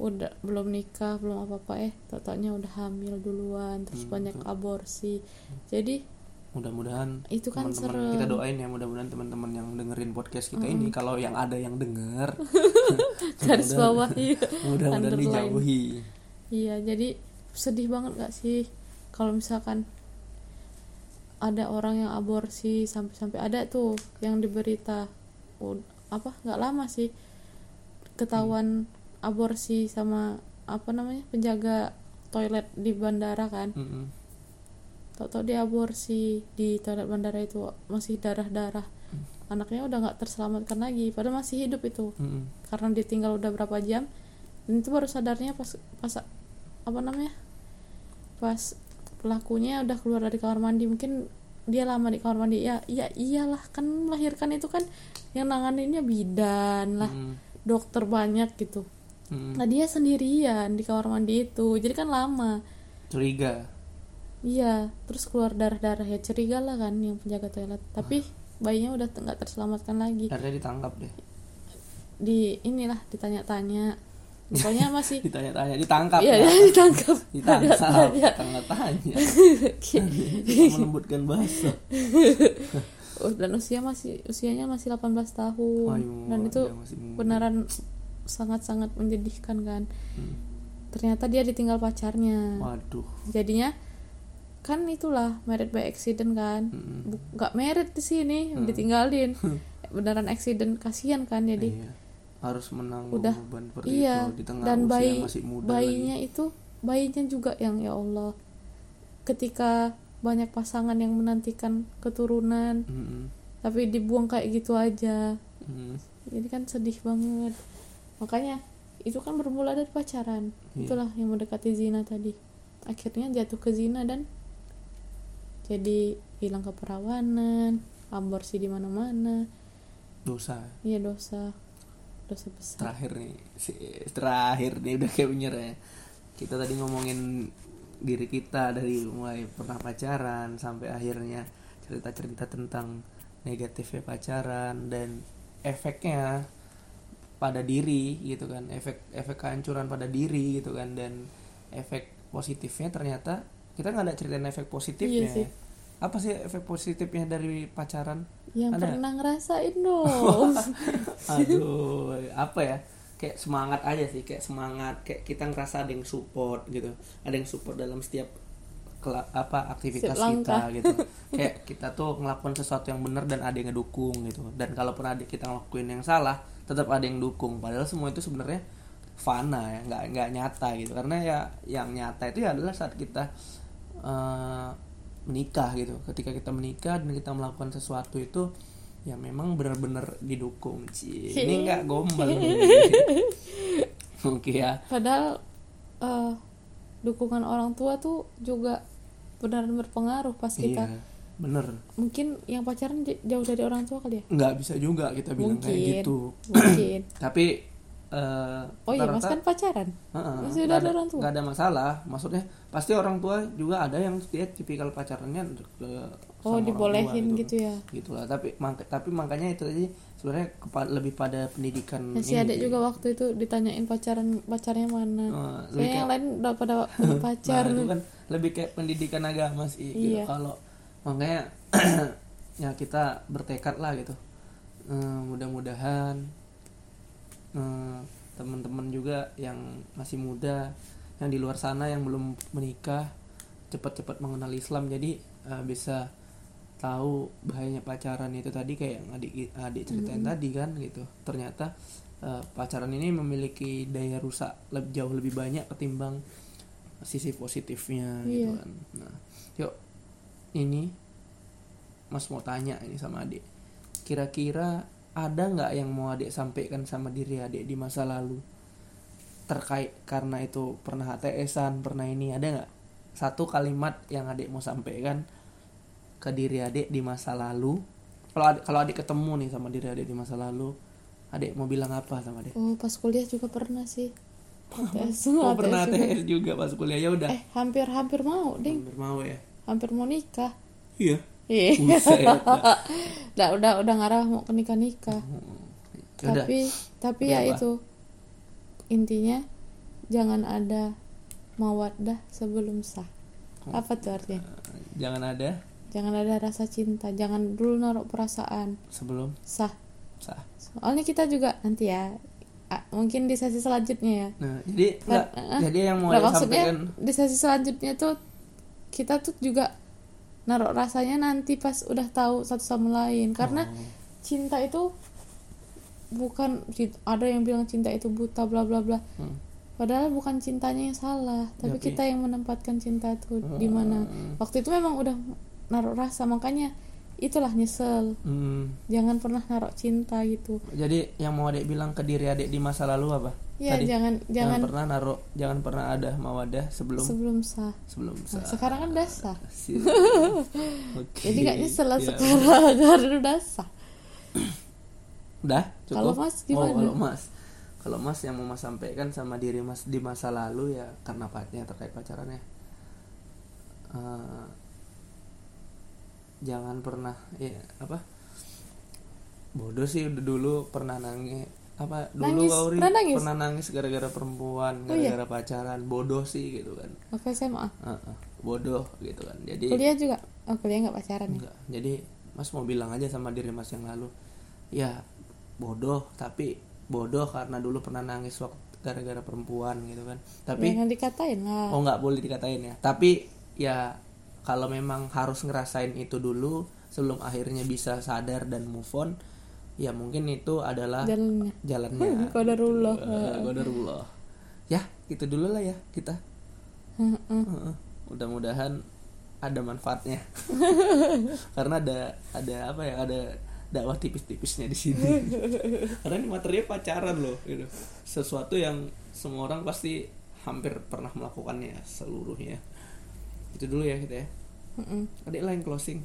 udah belum nikah belum apa apa eh totalnya udah hamil duluan terus Hmm, banyak aborsi. Jadi mudah-mudahan Itu kan teman-teman serem. kita doain ya mudah-mudahan teman-teman yang dengerin podcast kita ini kalau yang ada yang denger garis bawah iya. mudah-mudahan dijauhi. Iya jadi sedih banget gak sih? Kalau misalkan ada orang yang aborsi sampai-sampai ada tuh yang diberita apa nggak lama sih. Ketahuan aborsi sama apa namanya penjaga toilet di bandara kan. Mm-mm. tau-tau dia aborsi di toilet bandara itu masih darah-darah. Anaknya udah nggak terselamatkan lagi padahal masih hidup itu. Mm-mm. karena ditinggal udah berapa jam dan itu baru sadarnya pas pas apa namanya pas pelakunya udah keluar dari kamar mandi. Mungkin dia lama di kamar mandi ya iya iyalah kan melahirkan itu kan yang nanganinnya bidan lah Mm-mm. dokter banyak gitu. Mm-mm. nah dia sendirian di kamar mandi itu jadi kan lama. Curiga. Iya terus keluar darah darah ya curiga lah kan yang penjaga toilet. Tapi bayinya udah nggak terselamatkan lagi. Akhirnya ditangkap deh. Di inilah ditanya-tanya pokoknya masih ditanya-tanya ditangkap iya ya. ya, ditangkap ditangkap Tanya. tanya-tanya melembutkan bahasa. Oh, dan usia masih usianya masih 18 tahun. Ayo, dan itu beneran sangat-sangat menyedihkan kan? Hmm. ternyata dia ditinggal pacarnya. Waduh. Jadinya kan itulah married by accident kan. Bu- nggak married di sini ditinggalin. Beneran accident kasihan kan jadi Iya. Harus menanggung udah beban seperti iya itu di tengah dan usia bayi masih muda bayinya lagi. itu bayinya juga yang ya Allah ketika banyak pasangan yang menantikan keturunan Mm-mm. tapi dibuang kayak gitu aja Mm. jadi kan sedih banget makanya itu kan bermula dari pacaran Iya. itulah yang mendekati zina tadi akhirnya jatuh ke zina dan jadi hilang keperawanan aborsi di mana-mana dosa iya dosa dosa besar terakhir nih si terakhir nih udah kayak menyerah ya. kita tadi ngomongin diri kita dari mulai pernah pacaran sampai akhirnya cerita-cerita tentang negatifnya pacaran dan efeknya pada diri gitu kan efek efek kehancuran pada diri gitu kan dan efek positifnya ternyata kita nggak ada ceritain efek positifnya Iya sih. apa sih efek positifnya dari pacaran yang ada? pernah ngerasain dong. Aduh apa ya? Kayak semangat aja sih kayak semangat kayak kita ngerasa ada yang support gitu. Ada yang support dalam setiap apa aktivitas kita gitu. Kayak kita tuh ngelakuin sesuatu yang benar dan ada yang ngedukung gitu. Dan kalaupun ada kita ngelakuin yang salah tetap ada yang dukung. Padahal semua itu sebenarnya fana ya nggak nggak nyata gitu. Karena ya yang nyata itu ya adalah saat kita eh, menikah gitu. Ketika kita menikah dan kita melakukan sesuatu itu ya memang benar-benar didukung Ci. ini nggak gombal oke ya. Padahal eh, dukungan orang tua tuh juga benar berpengaruh pas kita iya bener mungkin yang pacaran jauh dari orang tua kali ya? Nggak bisa juga kita bilang kayak Mungkin. gitu. Mungkin. Tapi eh, oh iya mas kan pacaran Heeh, Masih nggak ada orang tua? nggak ada masalah maksudnya pasti orang tua juga ada yang dia tipikal pacarannya ke oh sama orang dibolehin tua gitu ya gitulah tapi mak- tapi makanya itu tadi sebenarnya lebih pada pendidikan Nah, si ini sih. juga waktu itu ditanyain pacaran pacarnya mana lebih Kayaknya yang kayak- lain udah pada punya pacar nah, itu kan lebih kayak pendidikan agama sih gitu. Iya. kalau makanya ya kita bertekad lah gitu Eh, mudah-mudahan eh, teman-teman juga yang masih muda yang di luar sana yang belum menikah cepat-cepat mengenal Islam. Jadi eh, bisa tahu bahayanya pacaran itu tadi kayak yang adik adik ceritain tadi kan gitu. Ternyata eh, pacaran ini memiliki daya rusak lebih jauh lebih banyak ketimbang sisi positifnya gitu Iya. kan. Nah yuk ini mas mau tanya ini sama adik. Kira-kira ada nggak yang mau adik sampaikan sama diri adik di masa lalu? Terkait karena itu pernah HTSan pernah ini ada nggak? Satu kalimat yang adik mau sampaikan ke diri adik di masa lalu? Kalau adik, kalau adik ketemu nih sama diri adik di masa lalu adik mau bilang apa sama adik? Oh pas kuliah juga pernah sih. ATS, oh pernah juga. HTS juga pas kuliah. Ya udah. Eh hampir hampir mau ding. Hampir mau ya? Hampir mau nikah. Iya iya. Dah. udah udah udah ngarah mau ke nikah nikah udah. tapi tapi ya apa? itu. Intinya jangan ada mawaddah sebelum sah. Oh. apa tuh artinya? Jangan ada? Jangan ada rasa cinta. Jangan dulu naruh perasaan. Sebelum? Sah. Sah. Soalnya kita juga nanti ya mungkin di sesi selanjutnya ya. Nah jadi enggak eh, jadi yang mau Nah, adik maksudnya sampaikan di sesi selanjutnya tuh kita tuh juga naruh rasanya nanti pas udah tahu satu sama lain karena Oh. cinta itu bukan ada yang bilang cinta itu buta bla bla bla Hmm. padahal bukan cintanya yang salah tapi Tapi- kita yang menempatkan cinta itu di mana Hmm. waktu itu memang udah naruh rasa makanya itulah nyesel Hmm. jangan pernah naruh cinta gitu jadi yang mau adik bilang ke diri adik di masa lalu apa ya Tadi? jangan jangan jangan pernah naruh jangan pernah ada mawadah sebelum sebelum sah sebelum Nah, sah. sekarang kan udah sah Sih. Oke. jadi nggak nyesel lah Ya. sekarang karena udah sah Udah, cukup. Kalau Mas Oh, gimana? kalau Mas. Kalau Mas yang mau Mas sampaikan sama diri Mas di masa lalu ya karena pacarnya terkait pacarannya. Eh, jangan pernah ya apa? Bodoh sih udah dulu pernah nangis apa dulu Nangis? Auri Pernah nangis? pernah nangis gara-gara perempuan Oh, iya? gara-gara pacaran bodoh sih gitu kan oke SMA Heeh, bodoh gitu kan jadi kuliah juga oh kuliah nggak pacaran ya Enggak. Jadi Mas mau bilang aja sama diri Mas yang lalu, ya bodoh tapi bodoh karena dulu pernah nangis waktu gara-gara perempuan gitu kan. Tapi jangan dikatain lah oh nggak boleh dikatain ya. Tapi ya kalau memang harus ngerasain itu dulu sebelum akhirnya bisa sadar dan move on, ya mungkin itu adalah jalannya jalannya. Qadarullah. Eh, qadarullah. Ya, itu dulu lah ya kita. Heeh. Heeh. Mudah-mudahan ada manfaatnya. Karena ada ada apa ya? Ada dakwah tipis-tipisnya di sini. Karena ini materinya pacaran loh, gitu. Sesuatu yang semua orang pasti hampir pernah melakukannya seluruhnya. Itu dulu ya kita ya. Heeh. Adik lain closing.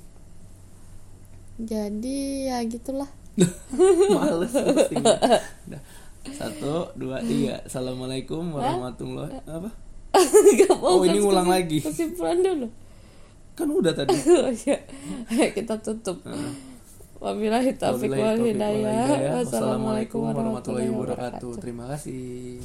jadi ya gitulah Males closing. Udah. Satu, dua, tiga. Assalamualaikum warahmatullahi apa? Gak Oh, ini ngulang kesim- lagi. kesimpulan dulu Kan udah tadi. Oh, iya. Ayo kita tutup wabillahi taufiq wal hidayah wassalamualaikum warahmatullahi wabarakatuh Terima kasih.